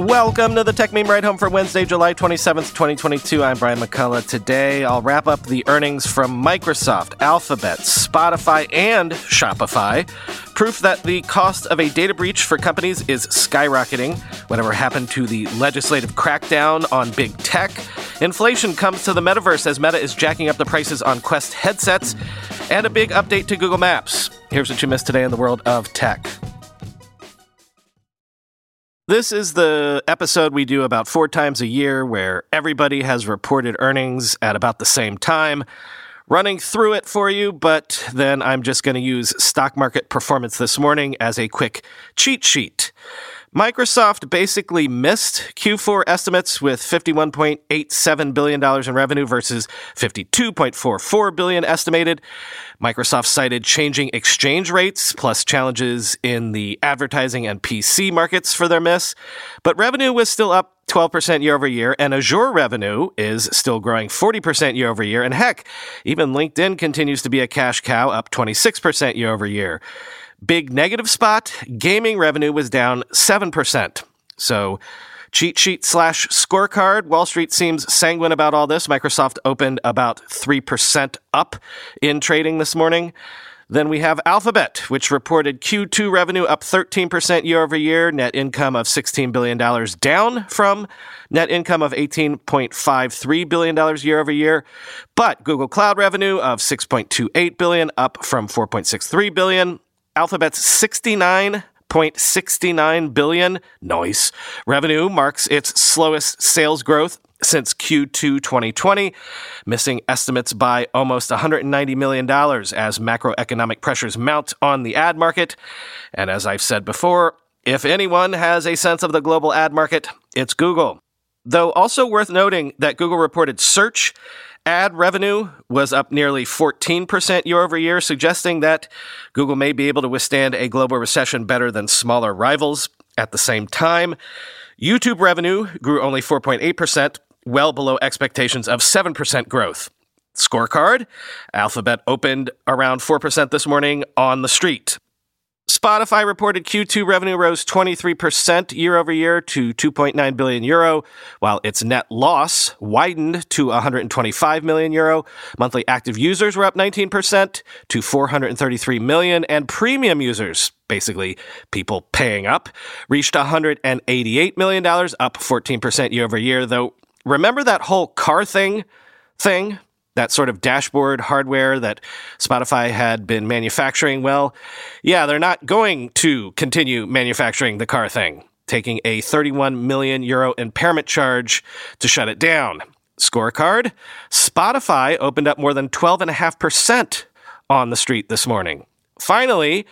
Welcome to the Techmeme Ride Home for Wednesday, July 27th, 2022. I'm Brian McCullough. Today, I'll wrap up the earnings from Microsoft, Alphabet, Spotify, and Shopify. Proof that the cost of a data breach for companies is skyrocketing. Whatever happened to the legislative crackdown on big tech? Inflation comes to the metaverse as Meta is jacking up the prices on Quest headsets. And a big update to Google Maps. Here's what you missed today in the world of tech. This is the episode we do about four times a year where everybody has reported earnings at about the same time. Running through it for you, but then I'm just going to use stock market performance this morning as a quick cheat sheet. Microsoft basically missed Q4 estimates with $51.87 billion in revenue versus 52.44 billion estimated. Microsoft cited changing exchange rates plus challenges in the advertising and PC markets for their miss, but revenue was still up 12% year over year, and Azure revenue is still growing 40% year over year. And heck, even LinkedIn continues to be a cash cow, up 26% year over year. Big negative spot gaming revenue was down 7%. So, cheat sheet slash scorecard. Wall Street seems sanguine about all this. Microsoft opened about 3% up in trading this morning. Then we have Alphabet, which reported Q2 revenue up 13% year over year, net income of $16 billion down from net income of $18.53 billion year over year. But Google Cloud revenue of 6.28 billion up from $4.63 billion. Alphabet's 69.69 billion noise revenue marks its slowest sales growth since Q2 2020, missing estimates by almost $190 million as macroeconomic pressures mount on the ad market. And as I've said before, if anyone has a sense of the global ad market, it's Google. Though also worth noting that Google reported search Ad revenue was up nearly 14% year over year, suggesting that Google may be able to withstand a global recession better than smaller rivals. At the same time, YouTube revenue grew only 4.8%, well below expectations of 7% growth. Scorecard Alphabet opened around 4% this morning on the street. Spotify reported Q2 revenue rose 23% year over year to 2.9 billion euro, while its net loss widened to 125 million euro. Monthly active users were up 19% to 433 million, and premium users, basically people paying up, reached 188 million dollars, up 14% year over year. Though remember that whole car thing thing that sort of dashboard hardware that Spotify had been manufacturing, well, yeah, they're not going to continue manufacturing the car thing, taking a 31 million euro impairment charge to shut it down. Scorecard Spotify opened up more than 12.5% on the street this morning. Finally,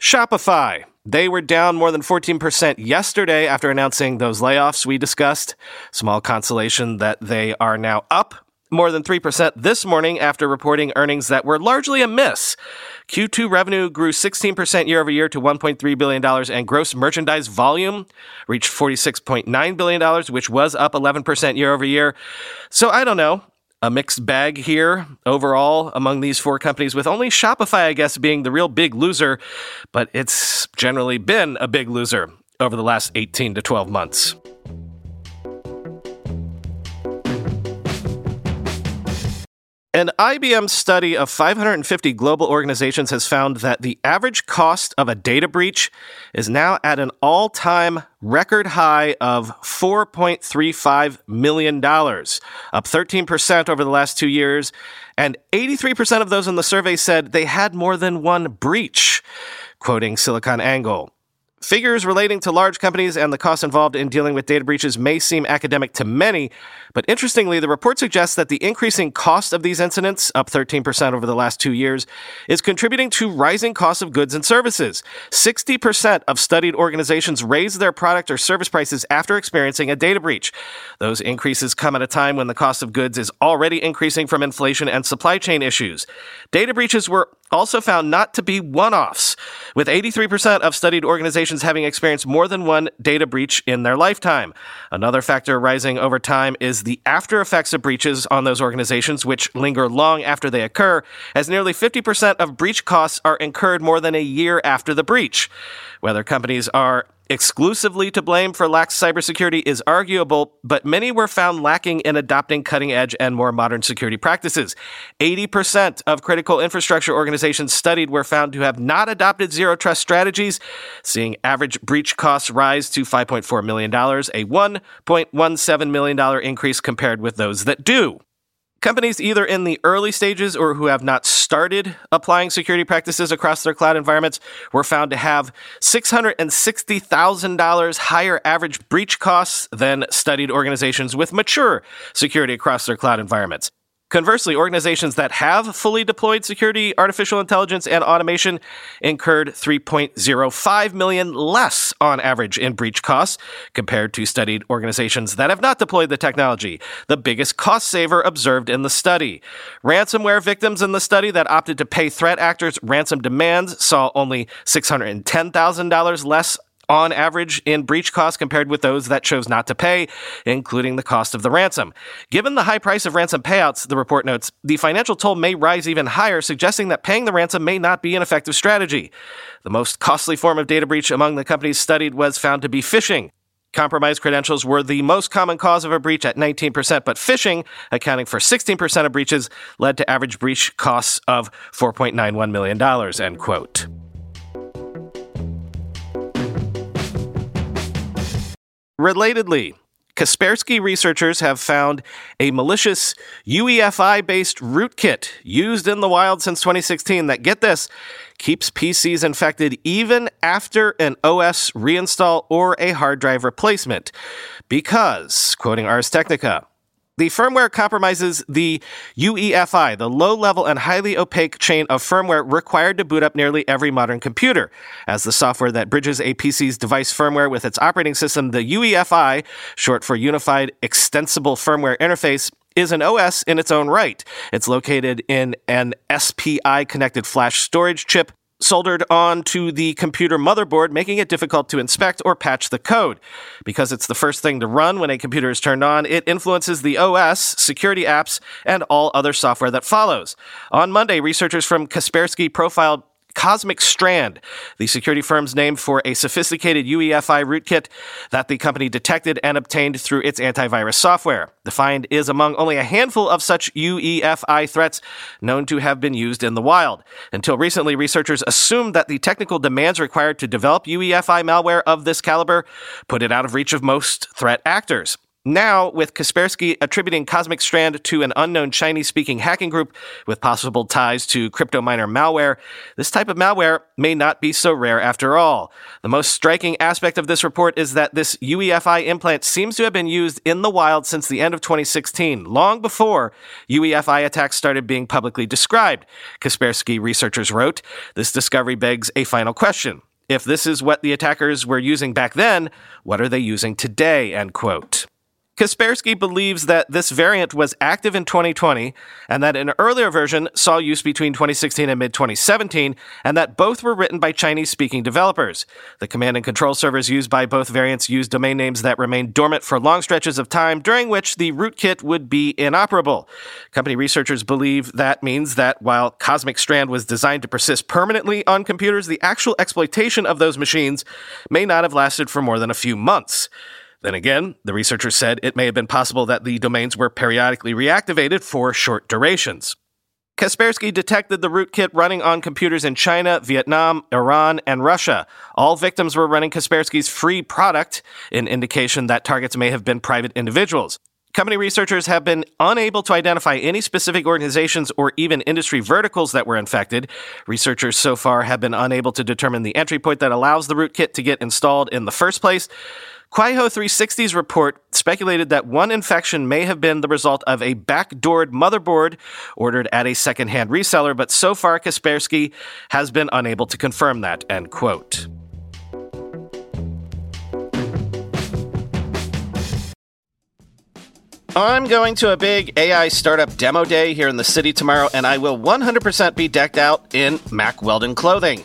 Shopify. They were down more than 14% yesterday after announcing those layoffs we discussed. Small consolation that they are now up more than 3% this morning after reporting earnings that were largely a miss. Q2 revenue grew 16% year over year to $1.3 billion, and gross merchandise volume reached $46.9 billion, which was up 11% year over year. So I don't know. A mixed bag here overall among these four companies, with only Shopify, I guess, being the real big loser, but it's generally been a big loser over the last 18 to 12 months. An IBM study of 550 global organizations has found that the average cost of a data breach is now at an all time record high of $4.35 million, up 13% over the last two years. And 83% of those in the survey said they had more than one breach, quoting SiliconANGLE. Figures relating to large companies and the costs involved in dealing with data breaches may seem academic to many, but interestingly, the report suggests that the increasing cost of these incidents, up 13% over the last two years, is contributing to rising costs of goods and services. 60% of studied organizations raise their product or service prices after experiencing a data breach. Those increases come at a time when the cost of goods is already increasing from inflation and supply chain issues. Data breaches were also found not to be one offs, with 83% of studied organizations having experienced more than one data breach in their lifetime. Another factor rising over time is the after effects of breaches on those organizations, which linger long after they occur, as nearly 50% of breach costs are incurred more than a year after the breach. Whether companies are exclusively to blame for lax cybersecurity is arguable, but many were found lacking in adopting cutting edge and more modern security practices. 80% of critical infrastructure organizations studied were found to have not adopted zero trust strategies, seeing average breach costs rise to $5.4 million, a $1.17 million increase compared with those that do. Companies either in the early stages or who have not started applying security practices across their cloud environments were found to have $660,000 higher average breach costs than studied organizations with mature security across their cloud environments. Conversely, organizations that have fully deployed security, artificial intelligence, and automation incurred 3.05 million less on average in breach costs compared to studied organizations that have not deployed the technology, the biggest cost saver observed in the study. Ransomware victims in the study that opted to pay threat actors ransom demands saw only $610,000 less on average in breach costs compared with those that chose not to pay, including the cost of the ransom. Given the high price of ransom payouts, the report notes, the financial toll may rise even higher, suggesting that paying the ransom may not be an effective strategy. The most costly form of data breach among the companies studied was found to be phishing. Compromised credentials were the most common cause of a breach at 19%, but phishing, accounting for 16% of breaches, led to average breach costs of $4.91 million, end quote. Relatedly, Kaspersky researchers have found a malicious UEFI based rootkit used in the wild since 2016 that, get this, keeps PCs infected even after an OS reinstall or a hard drive replacement. Because, quoting Ars Technica, the firmware compromises the UEFI, the low level and highly opaque chain of firmware required to boot up nearly every modern computer. As the software that bridges a PC's device firmware with its operating system, the UEFI, short for Unified Extensible Firmware Interface, is an OS in its own right. It's located in an SPI connected flash storage chip soldered onto the computer motherboard, making it difficult to inspect or patch the code. Because it's the first thing to run when a computer is turned on, it influences the OS, security apps, and all other software that follows. On Monday, researchers from Kaspersky profiled Cosmic Strand, the security firm's name for a sophisticated UEFI rootkit that the company detected and obtained through its antivirus software. The find is among only a handful of such UEFI threats known to have been used in the wild. Until recently, researchers assumed that the technical demands required to develop UEFI malware of this caliber put it out of reach of most threat actors. Now, with Kaspersky attributing Cosmic Strand to an unknown Chinese speaking hacking group with possible ties to crypto miner malware, this type of malware may not be so rare after all. The most striking aspect of this report is that this UEFI implant seems to have been used in the wild since the end of 2016, long before UEFI attacks started being publicly described. Kaspersky researchers wrote, This discovery begs a final question. If this is what the attackers were using back then, what are they using today? End quote. Kaspersky believes that this variant was active in 2020 and that an earlier version saw use between 2016 and mid 2017, and that both were written by Chinese speaking developers. The command and control servers used by both variants use domain names that remain dormant for long stretches of time, during which the rootkit would be inoperable. Company researchers believe that means that while Cosmic Strand was designed to persist permanently on computers, the actual exploitation of those machines may not have lasted for more than a few months. Then again, the researchers said it may have been possible that the domains were periodically reactivated for short durations. Kaspersky detected the rootkit running on computers in China, Vietnam, Iran, and Russia. All victims were running Kaspersky's free product, an indication that targets may have been private individuals. Company researchers have been unable to identify any specific organizations or even industry verticals that were infected. Researchers so far have been unable to determine the entry point that allows the rootkit to get installed in the first place. Qihoo 360's report speculated that one infection may have been the result of a backdoored motherboard ordered at a secondhand reseller, but so far Kaspersky has been unable to confirm that, end quote. I'm going to a big AI startup demo day here in the city tomorrow, and I will 100% be decked out in Mack Weldon clothing.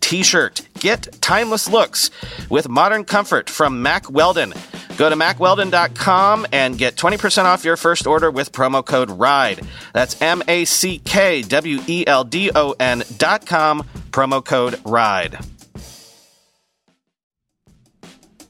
t shirt. Get timeless looks with modern comfort from Mack Weldon. Go to mackweldon.com and get 20% off your first order with promo code RIDE. That's M A C K W E L D O N.com, promo code RIDE.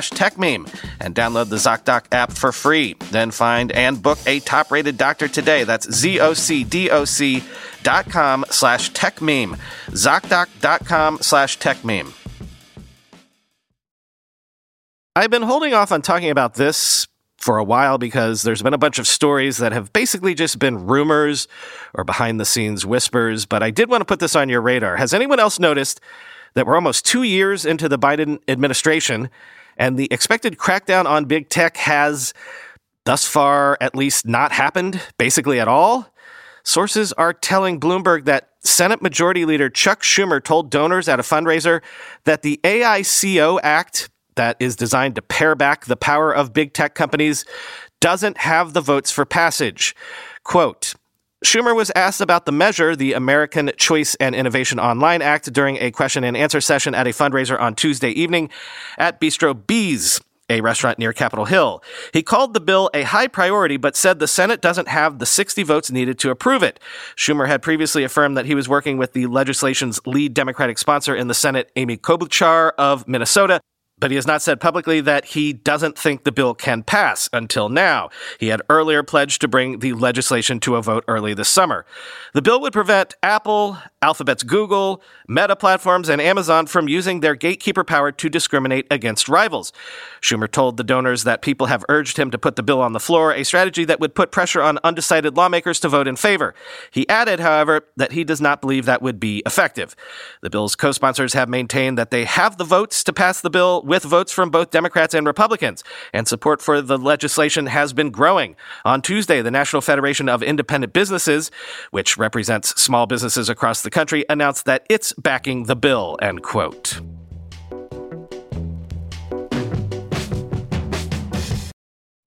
TechMeme and download the ZocDoc app for free. Then find and book a top-rated doctor today. That's Z-O-C-D-O-C dot com slash TechMeme. ZocDoc.com slash TechMeme. I've been holding off on talking about this for a while because there's been a bunch of stories that have basically just been rumors or behind the scenes whispers, but I did want to put this on your radar. Has anyone else noticed that we're almost two years into the Biden administration and the expected crackdown on big tech has thus far at least not happened basically at all. Sources are telling Bloomberg that Senate Majority Leader Chuck Schumer told donors at a fundraiser that the AICO Act, that is designed to pare back the power of big tech companies, doesn't have the votes for passage. Quote, Schumer was asked about the measure, the American Choice and Innovation Online Act, during a question and answer session at a fundraiser on Tuesday evening at Bistro Bis, a restaurant near Capitol Hill. He called the bill a high priority, but said the Senate doesn't have the 60 votes needed to approve it. Schumer had previously affirmed that he was working with the legislation's lead Democratic sponsor in the Senate, Amy Klobuchar of Minnesota, but he has not said publicly that he doesn't think the bill can pass until now. He had earlier pledged to bring the legislation to a vote early this summer. The bill would prevent Apple, Alphabet's Google, Meta platforms, and Amazon from using their gatekeeper power to discriminate against rivals. Schumer told the donors that people have urged him to put the bill on the floor, a strategy that would put pressure on undecided lawmakers to vote in favor. He added, however, that he does not believe that would be effective. The bill's co sponsors have maintained that they have the votes to pass the bill with votes from both Democrats and Republicans, and support for the legislation has been growing. On Tuesday, the National Federation of Independent Businesses, which represents small businesses across the country, announced that it's backing the bill, end quote.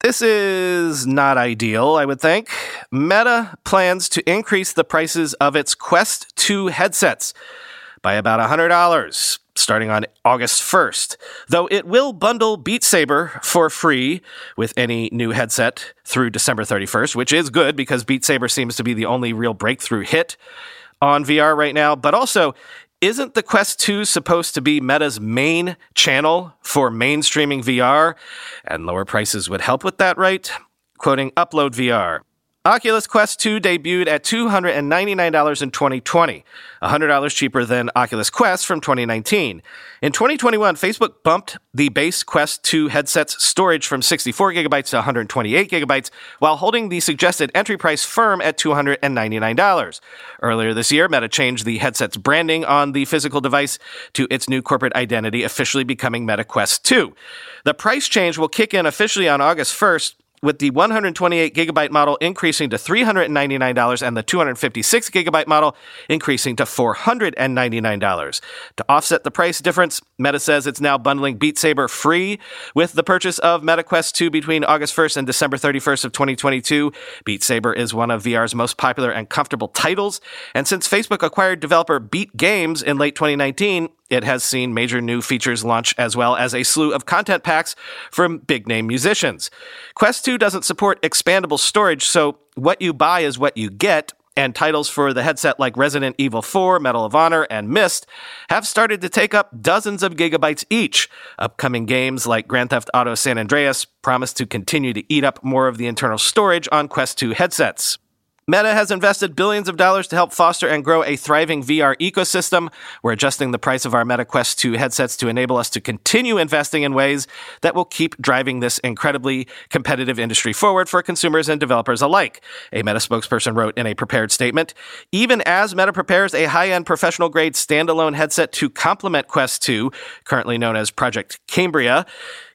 This is not ideal, I would think. Meta plans to increase the prices of its Quest 2 headsets by about $100 starting on August 1st, though it will bundle Beat Saber for free with any new headset through December 31st, which is good because Beat Saber seems to be the only real breakthrough hit on VR right now. But also, isn't the Quest 2 supposed to be Meta's main channel for mainstreaming VR? And lower prices would help with that, right? Quoting Upload VR. Oculus Quest 2 debuted at $299 in 2020, $100 cheaper than Oculus Quest from 2019. In 2021, Facebook bumped the base Quest 2 headset's storage from 64 gigabytes to 128 gigabytes, while holding the suggested entry price firm at $299. Earlier this year, Meta changed the headset's branding on the physical device to its new corporate identity, officially becoming Meta Quest 2. The price change will kick in officially on August 1st, with the 128 gigabyte model increasing to $399 and the 256 gigabyte model increasing to $499. To offset the price difference, Meta says it's now bundling Beat Saber free with the purchase of Meta Quest 2 between August 1st and December 31st of 2022. Beat Saber is one of VR's most popular and comfortable titles, and since Facebook acquired developer Beat Games in late 2019, it has seen major new features launch as well as a slew of content packs from big name musicians. Quest 2 doesn't support expandable storage, so what you buy is what you get, and titles for the headset like Resident Evil 4, Medal of Honor, and Myst have started to take up dozens of gigabytes each. Upcoming games like Grand Theft Auto San Andreas promise to continue to eat up more of the internal storage on Quest 2 headsets. Meta has invested billions of dollars to help foster and grow a thriving VR ecosystem. We're adjusting the price of our Meta Quest 2 headsets to enable us to continue investing in ways that will keep driving this incredibly competitive industry forward for consumers and developers alike, a Meta spokesperson wrote in a prepared statement. Even as Meta prepares a high end professional grade standalone headset to complement Quest 2, currently known as Project Cambria,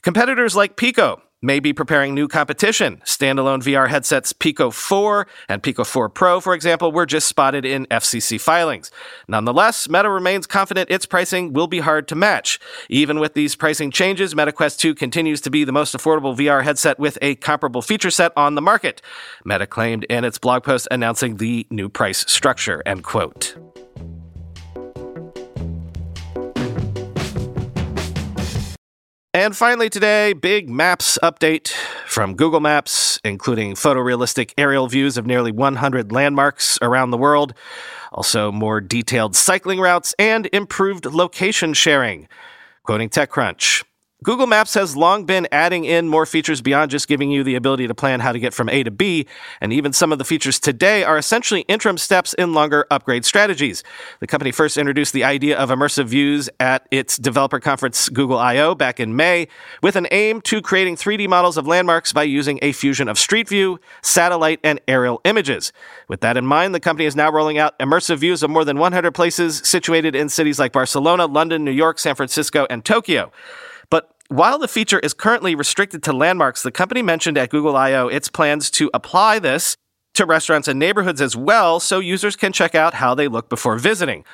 competitors like Pico, may be preparing new competition. Standalone VR headsets Pico 4 and Pico 4 Pro, for example, were just spotted in FCC filings. Nonetheless, Meta remains confident its pricing will be hard to match. Even with these pricing changes, MetaQuest 2 continues to be the most affordable VR headset with a comparable feature set on the market. Meta claimed in its blog post announcing the new price structure, end quote. And finally, today, big maps update from Google Maps, including photorealistic aerial views of nearly 100 landmarks around the world, also more detailed cycling routes, and improved location sharing. Quoting TechCrunch Google Maps has long been adding in more features beyond just giving you the ability to plan how to get from A to B, and even some of the features today are essentially interim steps in longer upgrade strategies. The company first introduced the idea of immersive views at its developer conference Google I/O back in May, with an aim to creating 3D models of landmarks by using a fusion of Street View, satellite, and aerial images. With that in mind, the company is now rolling out immersive views of more than 100 places situated in cities like Barcelona, London, New York, San Francisco, and Tokyo. While the feature is currently restricted to landmarks, the company mentioned at Google I/O its plans to apply this to restaurants and neighborhoods as well so users can check out how they look before visiting.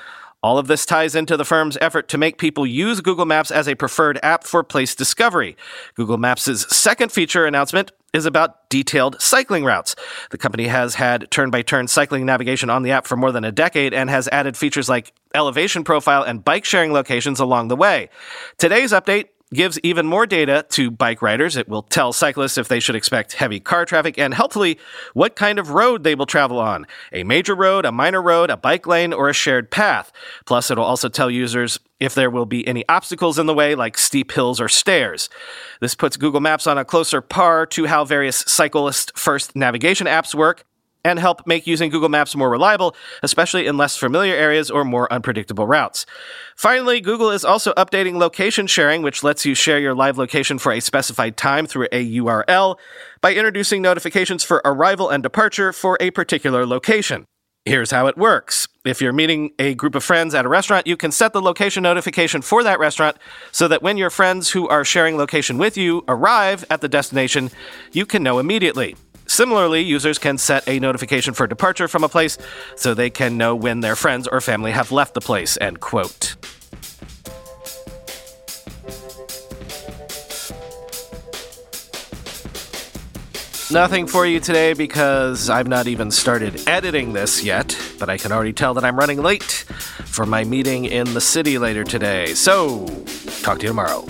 All of this ties into the firm's effort to make people use Google Maps as a preferred app for place discovery. Google Maps' second feature announcement is about detailed cycling routes. The company has had turn by turn cycling navigation on the app for more than a decade and has added features like elevation profile and bike sharing locations along the way. Today's update gives even more data to bike riders. It will tell cyclists if they should expect heavy car traffic and helpfully what kind of road they will travel on a major road, a minor road, a bike lane, or a shared path. Plus, it'll also tell users if there will be any obstacles in the way, like steep hills or stairs. This puts Google Maps on a closer par to how various cyclist first navigation apps work and help make using Google Maps more reliable, especially in less familiar areas or more unpredictable routes. Finally, Google is also updating location sharing, which lets you share your live location for a specified time through a URL by introducing notifications for arrival and departure for a particular location. Here's how it works. If you're meeting a group of friends at a restaurant, you can set the location notification for that restaurant so that when your friends who are sharing location with you arrive at the destination, you can know immediately. Similarly, users can set a notification for departure from a place so they can know when their friends or family have left the place, end quote. Nothing for you today because I've not even started editing this yet, but I can already tell that I'm running late for my meeting in the city later today. So, talk to you tomorrow.